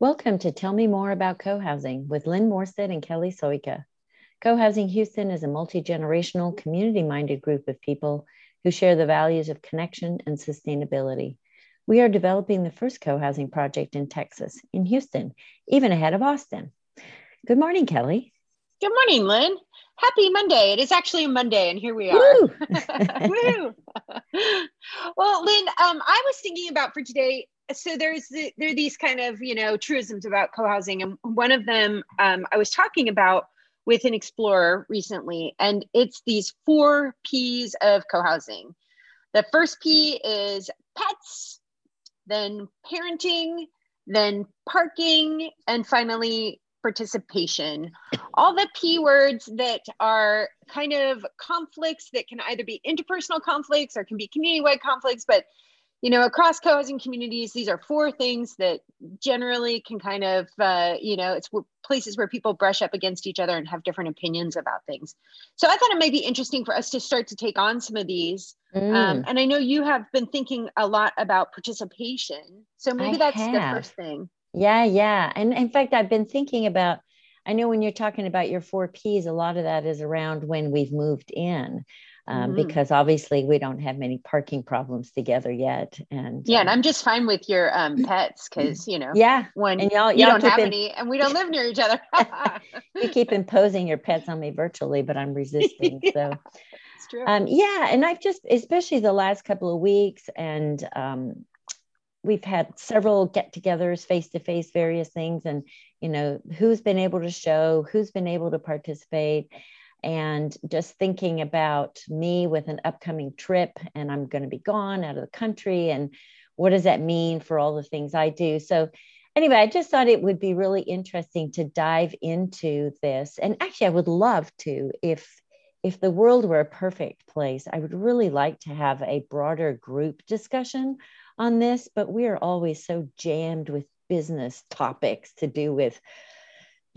Welcome to Tell Me More About Co-Housing with Lynn Morstead and Kelly Soika. Co-Housing Houston is a multi-generational, community-minded group of people who share the values of connection and sustainability. We are developing the first co-housing project in Texas, in Houston, even ahead of Austin. Good morning, Kelly. Good morning, Lynn. Happy Monday. It is actually a Monday, and here we are. Woo! Woo! well, Lynn, um, I was thinking about for today so there's the, there are these kind of you know truisms about co-housing and one of them um, i was talking about with an explorer recently and it's these four p's of co-housing. The first p is pets then parenting then parking and finally participation. All the p words that are kind of conflicts that can either be interpersonal conflicts or can be community-wide conflicts but you know, across co-housing communities, these are four things that generally can kind of, uh, you know, it's places where people brush up against each other and have different opinions about things. So I thought it might be interesting for us to start to take on some of these. Um, mm. Um, and I know you have been thinking a lot about participation. So maybe I that's have. the first thing. Yeah, yeah. And in fact, I've been thinking about, I know when you're talking about your four P's, a lot of that is around when we've moved in um, mm-hmm. because obviously we don't have many parking problems together yet. And yeah, um, and I'm just fine with your um, pets because you know, yeah, when and y'all, you y'all don't have in, any, and we don't live near each other. you keep imposing your pets on me virtually, but I'm resisting. yeah, so. True. Um, yeah, and I've just, especially the last couple of weeks, and um, we've had several get-togethers, face-to-face, various things, and you know, who's been able to show, who's been able to participate, and just thinking about me with an upcoming trip and i'm going to be gone out of the country and what does that mean for all the things i do? So anyway i just thought it would be really interesting to dive into this. And actually i would love to if if the world were a perfect place. I would really like to have a broader group discussion on this but we are always so jammed with business topics to do with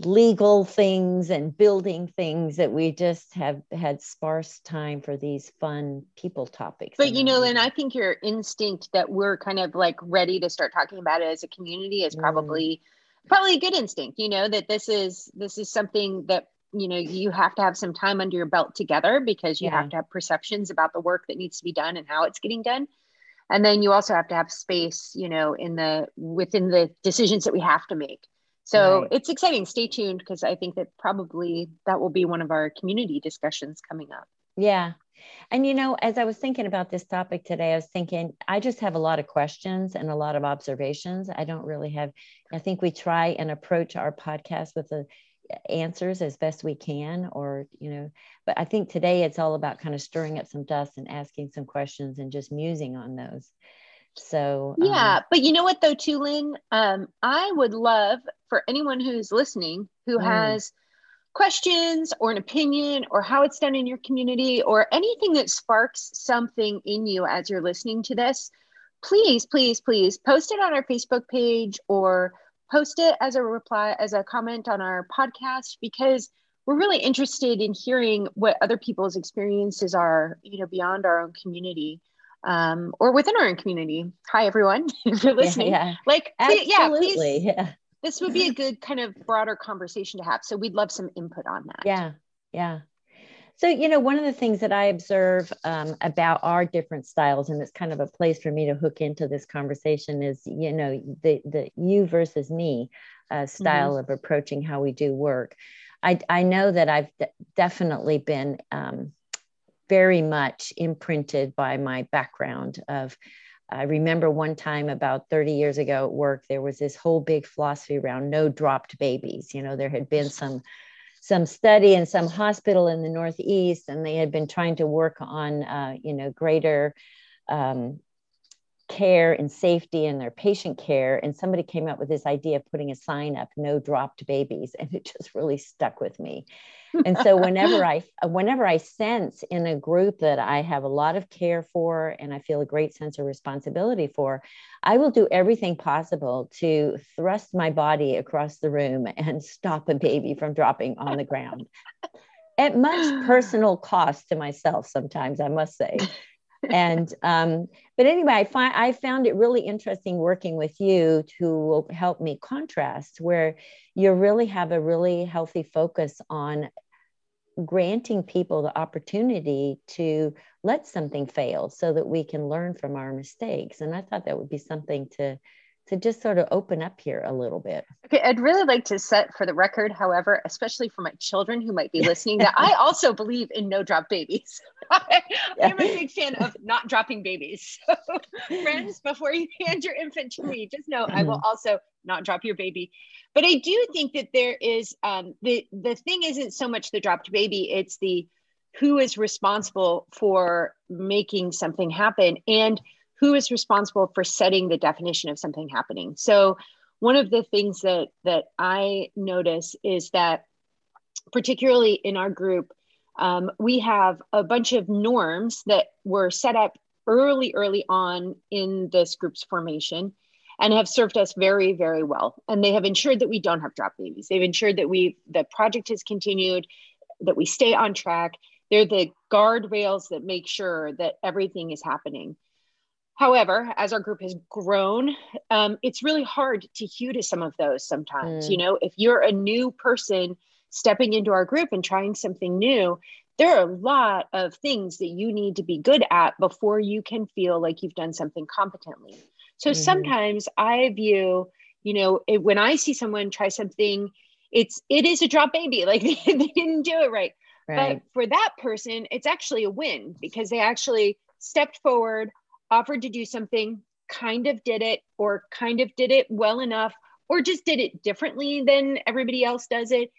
legal things and building things that we just have had sparse time for these fun people topics. But you know, Lynn, I think your instinct that we're kind of like ready to start talking about it as a community is mm. probably mm. probably a good instinct, you know, that this is this is something that you know you have to have some time under your belt together because you yeah. have to have perceptions about the work that needs to be done and how it's getting done and then you also have to have space you know in the within the decisions that we have to make so right. it's exciting. Stay tuned because I think that probably that will be one of our community discussions coming up. Yeah. And you know, as I was thinking about this topic today, I was thinking I just have a lot of questions and a lot of observations. I don't really have, I think we try and approach our podcast with the uh, answers as best we can, or, you know, but I think today it's all about kind of stirring up some dust and asking some questions and just musing on those. So yeah, um, but you know what though, too, Lynn, um, I would love for anyone who's listening who mm. has questions or an opinion or how it's done in your community or anything that sparks something in you as you're listening to this. Please, please, please post it on our Facebook page or post it as a reply, as a comment on our podcast because we're really interested in hearing what other people's experiences are, you know, beyond our own community um, or within our own community. Hi, everyone, if you're listening. Yeah, yeah. Like, Absolutely. yeah, please, yeah. This would be a good kind of broader conversation to have. So we'd love some input on that. Yeah, yeah. So, you know, one of the things that I observe um, about our different styles, and it's kind of a place for me to hook into this conversation, is, you know, the, the you versus me uh, style mm-hmm. of approaching how we do work. I, I know that I've definitely been um, very much imprinted by my background of I remember one time about 30 years ago at work, there was this whole big philosophy around no dropped babies. You know, there had been some some study in some hospital in the Northeast, and they had been trying to work on, uh, you know, greater um, care and safety in their patient care. And somebody came up with this idea of putting a sign up, no dropped babies. And it just really stuck with me. and so whenever I whenever I sense in a group that I have a lot of care for and I feel a great sense of responsibility for, I will do everything possible to thrust my body across the room and stop a baby from dropping on the ground. At much personal cost to myself sometimes, I must say and um, but anyway, I find I found it really interesting working with you to help me contrast where you really have a really healthy focus on granting people the opportunity to let something fail so that we can learn from our mistakes. And I thought that would be something to to just sort of open up here a little bit. Okay, I'd really like to set for the record, however, especially for my children who might be listening, that I also believe in no drop babies. I'm a big fan of not dropping babies. So, friends, before you hand your infant to me, just know I will mm-hmm. also not drop your baby. But I do think that there is um, the the thing isn't so much the dropped baby; it's the who is responsible for making something happen and who is responsible for setting the definition of something happening. So one of the things that that i notice is that particularly in our group um, we have a bunch of norms that were set up early early on in this group's formation and have served us very very well. And they have ensured that we don't have drop babies. They've ensured that we the project has continued that we stay on track. They're the guardrails that make sure that everything is happening However, as our group has grown, um, it's really hard to hew to some of those sometimes. Mm. You know, if you're a new person stepping into our group and trying something new, there are a lot of things that you need to be good at before you can feel like you've done something competently. So mm-hmm. sometimes I view, you know, it, when I see someone try something, it's it is a drop baby, like they, they didn't do it right. right. But for that person, it's actually a win because they actually stepped forward, offered to do something, kind of did it, or kind of did it well enough, or just did it differently than everybody else does it.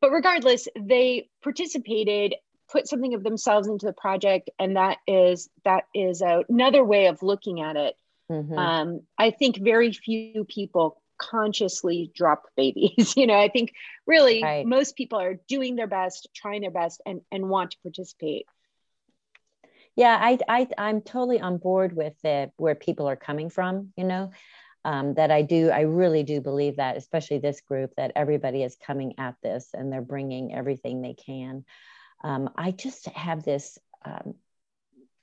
But regardless, they participated, put something of themselves into the project, and that is that is a, another way of looking at it. Mm-hmm. Um, I think very few people consciously drop babies. you know, I think really right. most people are doing their best, trying their best, and and want to participate yeah I, I i'm totally on board with the where people are coming from you know um, that i do i really do believe that especially this group that everybody is coming at this and they're bringing everything they can um, i just have this um,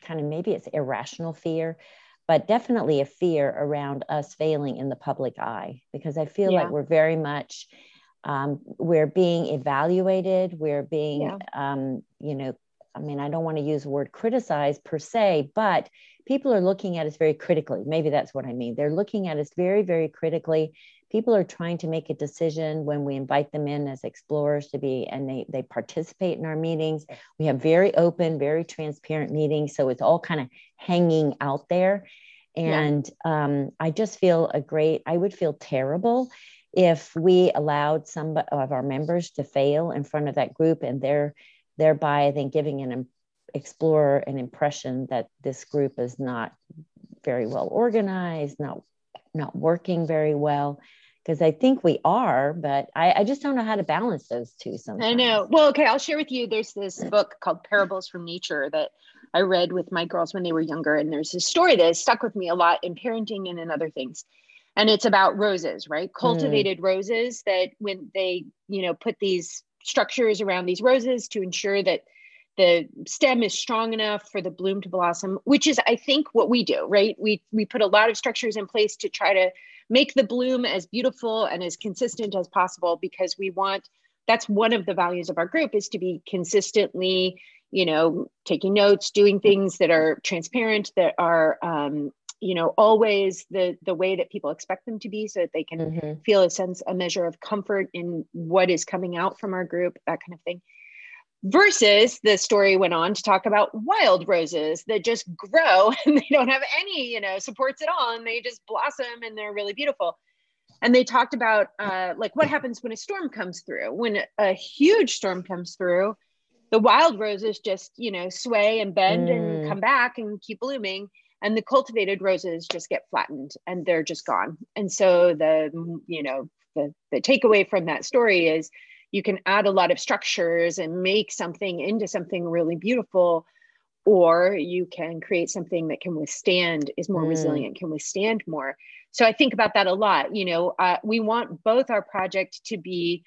kind of maybe it's irrational fear but definitely a fear around us failing in the public eye because i feel yeah. like we're very much um, we're being evaluated we're being yeah. um, you know I mean, I don't want to use the word criticize per se, but people are looking at us very critically. Maybe that's what I mean. They're looking at us very, very critically. People are trying to make a decision when we invite them in as explorers to be, and they, they participate in our meetings. We have very open, very transparent meetings. So it's all kind of hanging out there. And yeah. um, I just feel a great, I would feel terrible if we allowed some of our members to fail in front of that group and they're thereby I think giving an explorer an impression that this group is not very well organized, not not working very well. Because I think we are, but I, I just don't know how to balance those two sometimes. I know. Well, okay, I'll share with you. There's this book called Parables from Nature that I read with my girls when they were younger. And there's a story that stuck with me a lot in parenting and in other things. And it's about roses, right? Hmm. Cultivated mm. roses that when they, you know, put these structures around these roses to ensure that the stem is strong enough for the bloom to blossom which is i think what we do right? We we put a lot of structures in place to try to make the bloom as beautiful and as consistent as possible because we want that's one of the values of our group is to be consistently you know taking notes doing things that are transparent that are um, you know always the the way that people expect them to be so that they can mm-hmm. feel a sense a measure of comfort in what is coming out from our group that kind of thing versus the story went on to talk about wild roses that just grow and they don't have any you know supports at all and they just blossom and they're really beautiful and they talked about uh, like what happens when a storm comes through when a huge storm comes through the wild roses just you know sway and bend mm. and come back and keep blooming and the cultivated roses just get flattened and they're just gone and so the you know the, the takeaway from that story is you can add a lot of structures and make something into something really beautiful or you can create something that can withstand is more mm. resilient can withstand more so i think about that a lot you know uh, we want both our project to be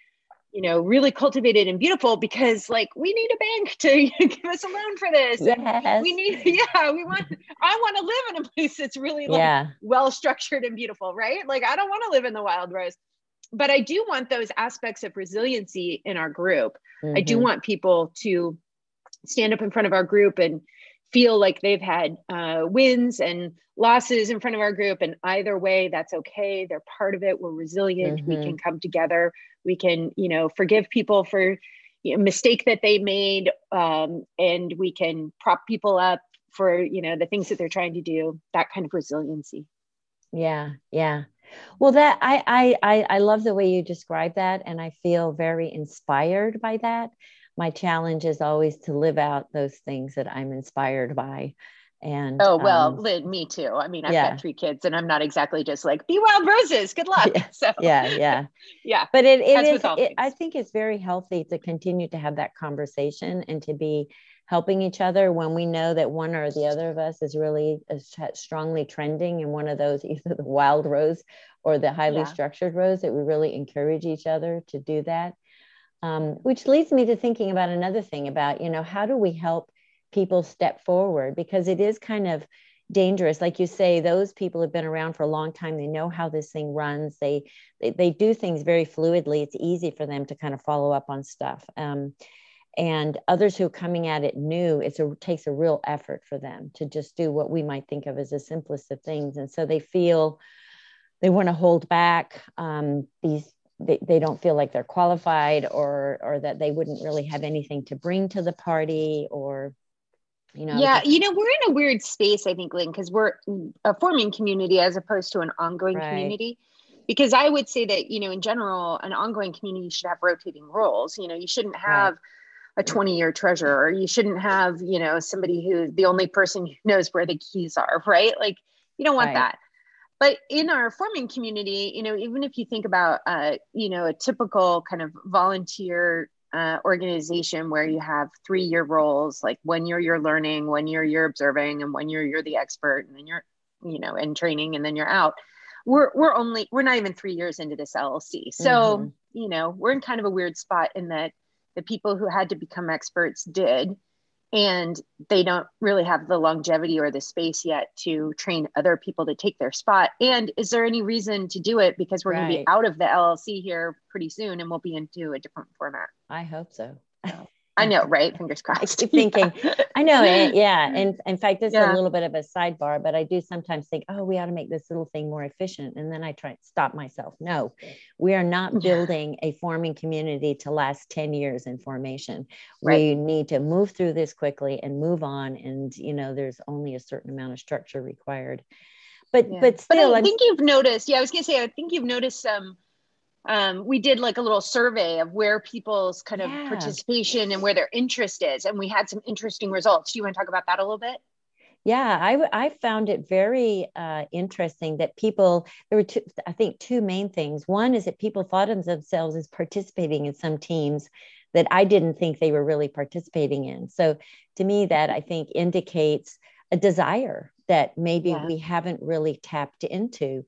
you know, really cultivated and beautiful because like we need a bank to give us a loan for this. Yes. We need, yeah, we want, I want to live in a place that's really like yeah. well structured and beautiful, right? Like I don't want to live in the wild rose. But I do want those aspects of resiliency in our group. Mm-hmm. I do mm-hmm. want people to stand up in front of our group and feel like they've had uh, wins and losses in front of our group. And either way that's okay. They're part of it. We're resilient. Mm-hmm. we can come together. We can you know forgive people for you know, mistake that they made um, and we can prop people up for you know the things that they're trying to do. That kind of resiliency. Yeah. Yeah. Well that i i i love the way you describe that. And i feel very inspired by that my challenge is always to live out those things that I'm inspired by. And oh well, um, Lynn, me too. I mean, I've yeah. got three kids, and I'm not exactly just like be wild roses. Good luck. Yeah, so yeah, yeah, yeah. But it, it is. It, I think it's very healthy to continue to have that conversation and to be helping each other when we know that one or the other of us is really is strongly trending in one of those, either the wild rose or the highly yeah. structured rose. That we really encourage each other to do that um, which leads me to thinking about another thing about you know how do we help people step forward? Because it is kind of dangerous. Like you say those people have been around for a long time. They know how this thing runs. They they, they do things very fluidly. It's easy for them to kind of follow up on stuff. Um, and others who are coming at it new it's a takes a real effort for them to just do what we might think of as the simplest of things. And so they feel they want to hold back um, these they, they don't feel like they're qualified or or that they wouldn't really have anything to bring to the party or you know yeah you know we're in a weird space i think lynn because we're a forming community as opposed to an ongoing right. community because i would say that you know in general an ongoing community should have rotating roles you know you shouldn't have right. a 20 year treasurer you shouldn't have you know somebody who the only person who knows where the keys are right like you don't want right. that but in our forming community you know even if you think about uh, you know a typical kind of volunteer uh, organization where you have three year roles like one year you're learning one year you're observing and one year you're the expert and then you're you know in training and then you're out we're we're only we're not even three years into this llc so mm-hmm. you know we're in kind of a weird spot in that the people who had to become experts did and they don't really have the longevity or the space yet to train other people to take their spot. And is there any reason to do it? Because we're right. going to be out of the llc here pretty soon and we'll be into a different format. I hope so I know, right? Fingers crossed. I keep thinking, I know, and, yeah. Mm-hmm. And in fact, this yeah. is a little bit of a sidebar, but I do sometimes think, oh, we ought to make this little thing more efficient. And then I try to stop myself. No, we are not building a forming community to last 10 years in formation. Right. We need to move through this quickly and move on. And, you know, there's only a certain amount of structure required. But, yeah. but still, but I I'm, think you've noticed, yeah, I was going to say, I think you've noticed some um, we did like a little survey of where people's kind of yeah. participation and where their interest is and we had some interesting results. Do you want to talk about that a little bit? Yeah i, I found it very uh, interesting that people there were two i think two main things. One is that people thought of themselves as participating in some teams that i didn't think they were really participating in. So to me that i think indicates a desire that maybe yeah. we haven't really tapped into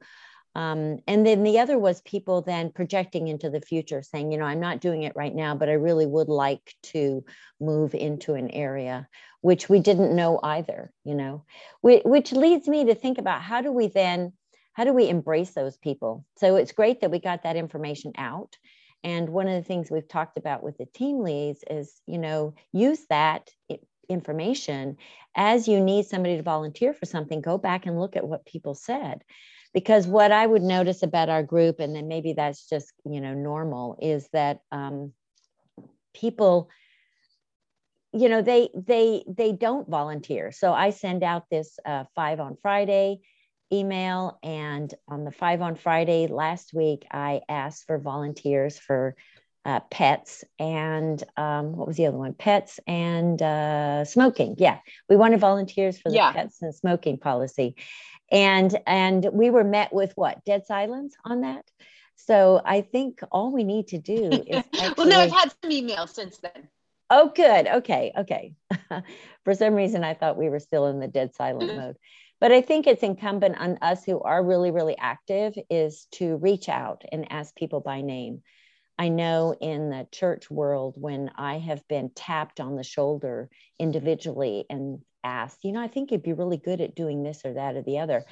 um, and then the other was people then projecting into the future, saying, you know, I'm not doing it right now, but I really would like to move into an area, which we didn't know either, you know, which, which leads me to think about how do we then, how do we embrace those people? So it's great that we got that information out. And one of the things we've talked about with the team leads is, you know, use that information as you need somebody to volunteer for something, go back and look at what people said because what i would notice about our group and then maybe that's just you know normal is that um, people you know they they they don't volunteer. So i send out this uh, five on friday email and on the five on friday last week i asked for volunteers for uh, pets and um, what was the other one? Pets and uh, smoking. Yeah we wanted volunteers for the yeah. pets and smoking policy and and we were met with what? Dead silence on that? So i think all we need to do is actually... well no i've had some emails since then. Oh good. Okay. Okay. For some reason i thought we were still in the dead silent mm-hmm. mode. But i think it's incumbent on us who are really really active is to reach out and ask people by name I know in the church world, when I have been tapped on the shoulder individually and asked, you know, I think you'd be really good at doing this or that or the other.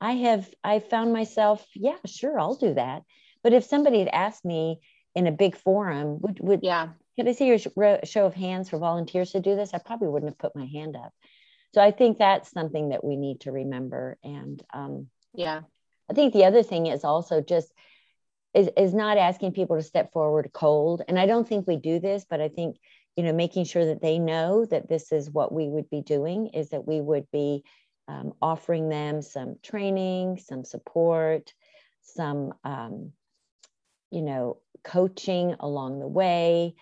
I have, I found myself, yeah, sure, I'll do that. But if somebody had asked me in a big forum, would, would, yeah, could I see your show of hands for volunteers to do this? I probably wouldn't have put my hand up. So I think that's something that we need to remember. And um, yeah, I think the other thing is also just is, is not asking people to step forward cold. And I don't think we do this, but I think, you know, making sure that they know that this is what we would be doing is that we would be um, offering them some training, some support, some, um, you know, coaching along the way.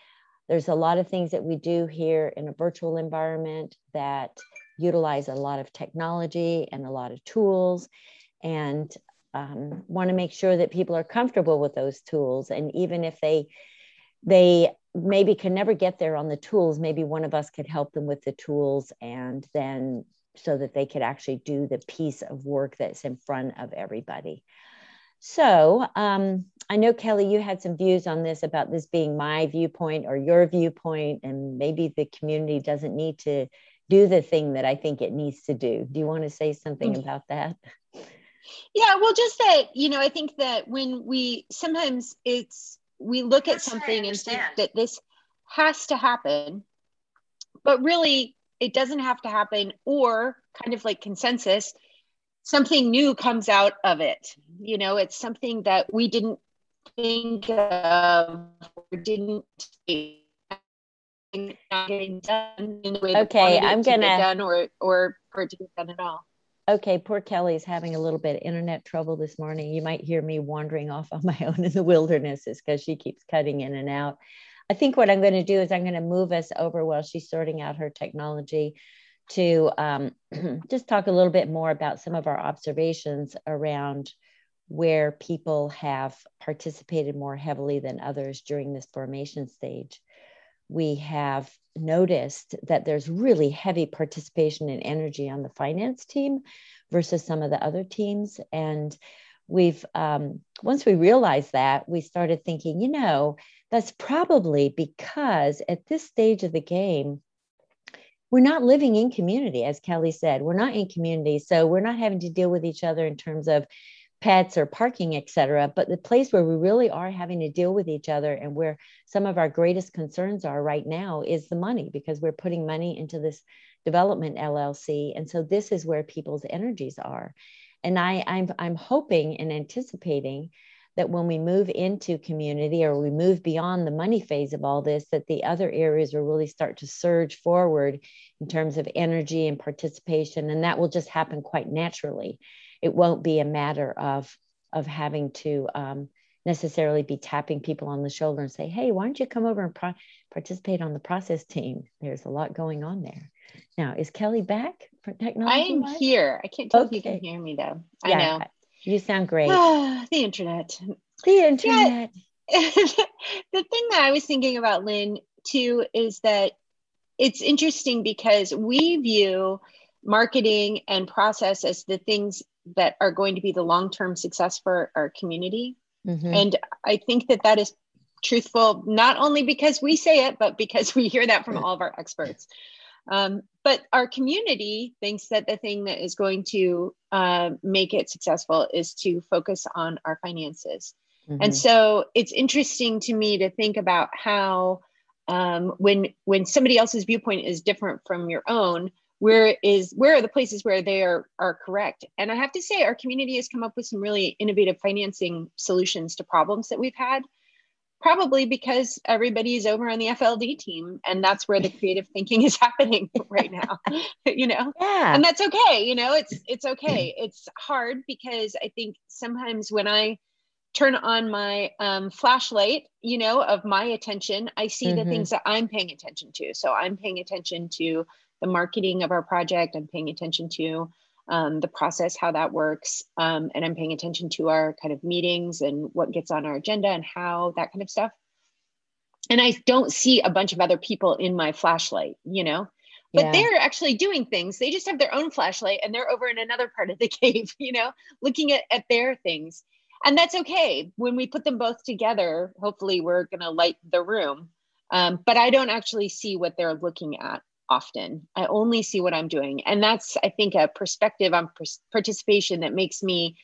There's a lot of things that we do here in a virtual environment that utilize a lot of technology and a lot of tools. And um, want to make sure that people are comfortable with those tools. And even if they they maybe can never get there on the tools maybe one of us could help them with the tools and then so that they could actually do the piece of work that's in front of everybody. So um, i know kelly you had some views on this about this being my viewpoint or your viewpoint and maybe the community doesn't need to do the thing that i think it needs to do. Do you want to say something about that yeah, well, just that, you know, I think that when we sometimes it's we look at something and think that this has to happen, but really it doesn't have to happen, or kind of like consensus, something new comes out of it. You know, it's something that we didn't think of or didn't not getting done in the way okay i'm gonna done or or for it to get done at all Okay, poor Kelly is having a little bit of internet trouble this morning. You might hear me wandering off on my own in the wilderness is because she keeps cutting in and out. I think what I'm going to do is I'm going to move us over while she's sorting out her technology to um, just talk a little bit more about some of our observations around where people have participated more heavily than others during this formation stage. We have noticed that there's really heavy participation and energy on the finance team versus some of the other teams. And we've, um, once we realized that, we started thinking, you know, that's probably because at this stage of the game, we're not living in community, as Kelly said. We're not in community. So we're not having to deal with each other in terms of pets or parking, etc. But the place where we really are having to deal with each other and where some of our greatest concerns are right now is the money because we're putting money into this development LLC. And so this is where people's energies are. And I, I'm, I'm hoping and anticipating that when we move into community or we move beyond the money phase of all this, that the other areas will really start to surge forward in terms of energy and participation. And that will just happen quite naturally it won't be a matter of of having to um, necessarily be tapping people on the shoulder and say, "Hey, why don't you come over and pro- participate on the process team?" There's a lot going on there. Now, is Kelly back for technology? I am here. I can't tell okay. if you can hear me though. I yeah, know you sound great. the internet. The internet. Yeah. the thing that I was thinking about, Lynn, too, is that it's interesting because we view marketing and process as the things that are going to be the long-term success for our community mm-hmm. and i think that that is truthful not only because we say it but because we hear that from all of our experts um, but our community thinks that the thing that is going to uh, make it successful is to focus on our finances mm-hmm. and so it's interesting to me to think about how um, when when somebody else's viewpoint is different from your own where is where are the places where they are are correct and i have to say our community has come up with some really innovative financing solutions to problems that we've had probably because everybody is over on the fld team and that's where the creative thinking is happening right now you know yeah. and that's okay you know it's it's okay it's hard because i think sometimes when i turn on my um, flashlight you know of my attention i see mm-hmm. the things that i'm paying attention to so i'm paying attention to the marketing of our project. I'm paying attention to um, the process, how that works. Um, and I'm paying attention to our kind of meetings and what gets on our agenda and how that kind of stuff. And I don't see a bunch of other people in my flashlight, you know, but yeah. they're actually doing things. They just have their own flashlight and they're over in another part of the cave, you know, looking at, at their things. and that's okay when we put them both together hopefully we're going to light the room um, but i don't actually see what they're looking at often. I only see what i'm doing. And that's i think a perspective on participation that makes me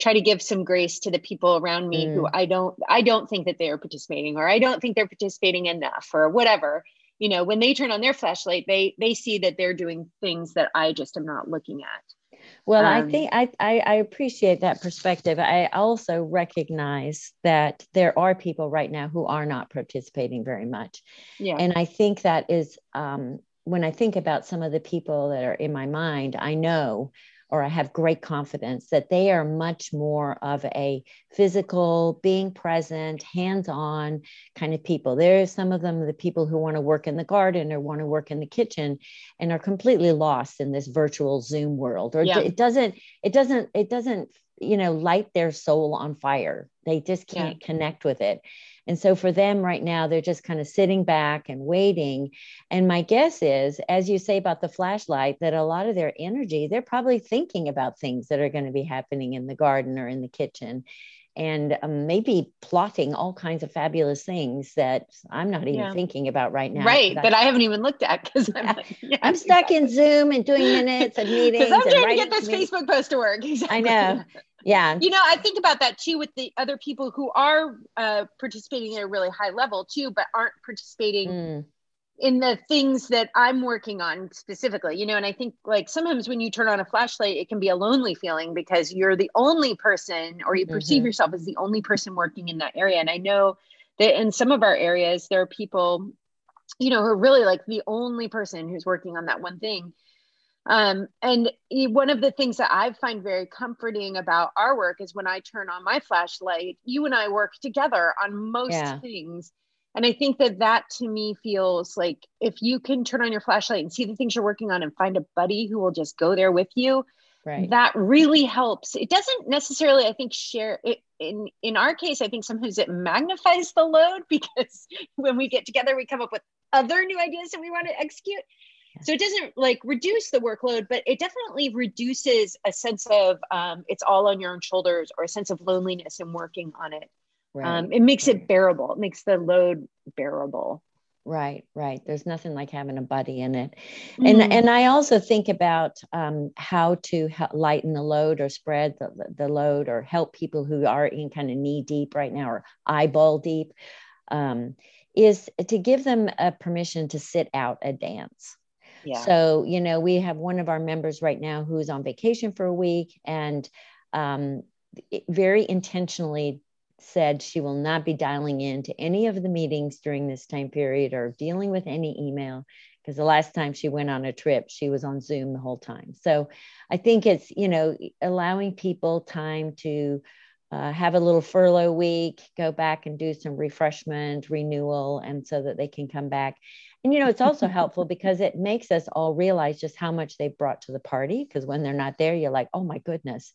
try to give some grace to the people around me mm. who i don't i don't think that they are participating or i don't think they're participating enough or whatever. You know when they turn on their flashlight they they see that they're doing things that i just am not looking at. Well um, i think I, I i appreciate that perspective. I also recognize that there are people right now who are not participating very much. Yeah. And i think that is um when i think about some of the people that are in my mind i know or I have great confidence that they are much more of a physical, being present, hands on kind of people. There are some of them, the people who want to work in the garden or want to work in the kitchen and are completely lost in this virtual Zoom world, or yeah. it doesn't, it doesn't, it doesn't, you know, light their soul on fire. They just can't yeah. connect with it. And so for them right now, they're just kind of sitting back and waiting. And my guess is, as you say about the flashlight, that a lot of their energy, they're probably thinking about things that are going to be happening in the garden or in the kitchen and um, maybe plotting all kinds of fabulous things that I'm not even yeah. thinking about right now. Right, that I, I, haven't even looked at because I'm, like, yeah, I'm stuck in Zoom and doing minutes and meetings. Because I'm trying to get this meetings. Facebook post to work. Exactly. I know. Yeah. You know, I think about that too with the other people who are uh, participating at a really high level too, but aren't participating. Mm in the things that I'm working on specifically, you know, and I think like sometimes when you turn on a flashlight, it can be a lonely feeling because you're the only person or you perceive mm-hmm. yourself as the only person working in that area. And I know that in some of our areas, there are people, you know, who are really like the only person who's working on that one thing. Um, and one of the things that I find very comforting about our work is when I turn on my flashlight, you and I work together on most yeah. things and I think that that to me feels like if you can turn on your flashlight and see the things you're working on and find a buddy who will just go there with you, right. that really helps. It doesn't necessarily, I think, share it in in our case. I think sometimes it magnifies the load because when we get together, we come up with other new ideas that we want to execute. So it doesn't like reduce the workload, but it definitely reduces a sense of um, it's all on your own shoulders or a sense of loneliness in working on it. Right. Um, it makes it bearable. It makes the load bearable. Right, right. There's nothing like having a buddy in it, mm. and and I also think about um, how to lighten the load or spread the, the load or help people who are in kind of knee deep right now or eyeball deep, um, is to give them a permission to sit out a dance. So you know we have one of our members right now who's on vacation for a week and um, very intentionally said she will not be dialing in to any of the meetings during this time period or dealing with any email because the last time she went on a trip she was on zoom the whole time. So i think it's you know allowing people time to uh, have a little furlough week go back and do some refreshment renewal and so that they can come back and you know it's also helpful because it makes us all realize just how much they've brought to the party because when they're not there you're like oh my goodness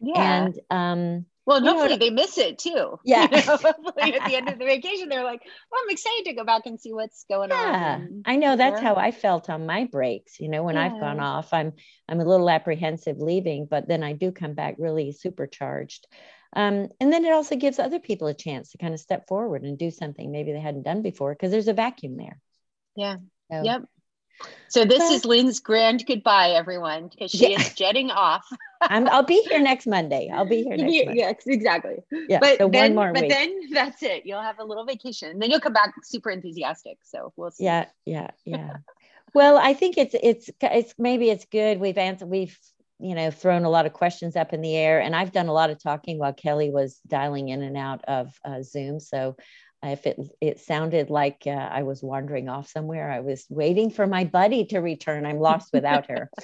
yeah. and um well, hopefully they miss it too. Yeah. You know, hopefully at the end of the vacation, they're like, well, I'm excited to go back and see what's going yeah. on. I know that's how I felt on my breaks. You know, when yeah. I've gone off, I'm I'm a little apprehensive leaving, but then I do come back really supercharged. Um, and then it also gives other people a chance to kind of step forward and do something maybe they hadn't done before because there's a vacuum there. Yeah. So, yep. So this but, is Lynn's grand goodbye, everyone, because she yeah. is jetting off. I'm, I'll be here next Monday. I'll be here next Monday. Yes, exactly. Yeah, but so then, but week. then that's it. You'll have a little vacation. Then you'll come back super enthusiastic. So we'll see. Yeah, yeah, yeah. well, I think it's it's it's maybe it's good. We've answered. We've you know thrown a lot of questions up in the air, and I've done a lot of talking while Kelly was dialing in and out of uh, Zoom. So if it it sounded like uh, I was wandering off somewhere, I was waiting for my buddy to return. I'm lost without her.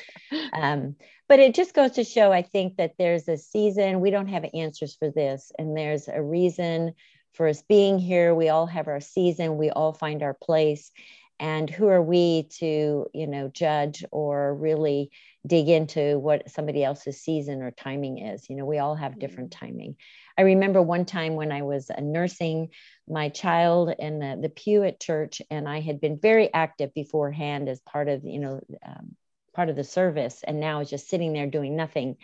Um, but it just goes to show, I think that there's a season. We don't have answers for this, and there's a reason for us being here. We all have our season. We all find our place, and who are we to you know judge or really dig into what somebody else's season or timing is? You know, we all have different mm-hmm. timing. I remember one time when I was nursing my child in the, the pew at church, and I had been very active beforehand as part of, you know, um, part of the service, and now I was just sitting there doing nothing.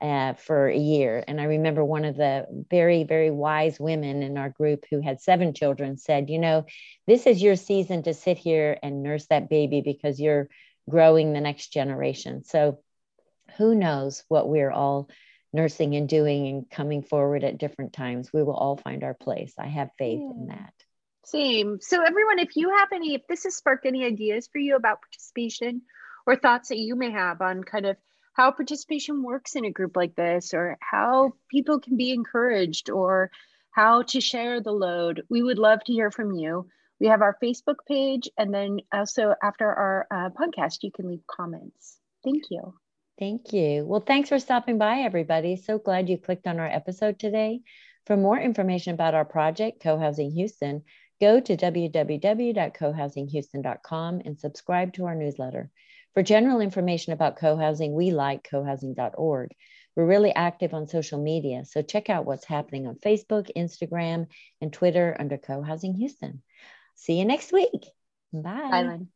Uh, for a year. And I remember one of the very, very wise women in our group who had seven children said, You know, this is your season to sit here and nurse that baby because you're growing the next generation. So who knows what we're all nursing and doing and coming forward at different times. We will all find our place. I have faith yeah. in that. Same. So, everyone, if you have any, if this has sparked any ideas for you about participation or thoughts that you may have on kind of how participation works in a group like this, or how people can be encouraged, or how to share the load, we would love to hear from you. We have our Facebook page, and then also after our uh, podcast, you can leave comments. Thank you. Thank you. Well, thanks for stopping by, everybody. So glad you clicked on our episode today. For more information about our project, Co-Housing Houston, go to www.cohousinghouston.com and subscribe to our newsletter. For general information about co-housing, we like cohousing.org. We're really active on social media, so check out what's happening on Facebook, Instagram, and Twitter under Co-Housing Houston. See you next week. Bye. Bye.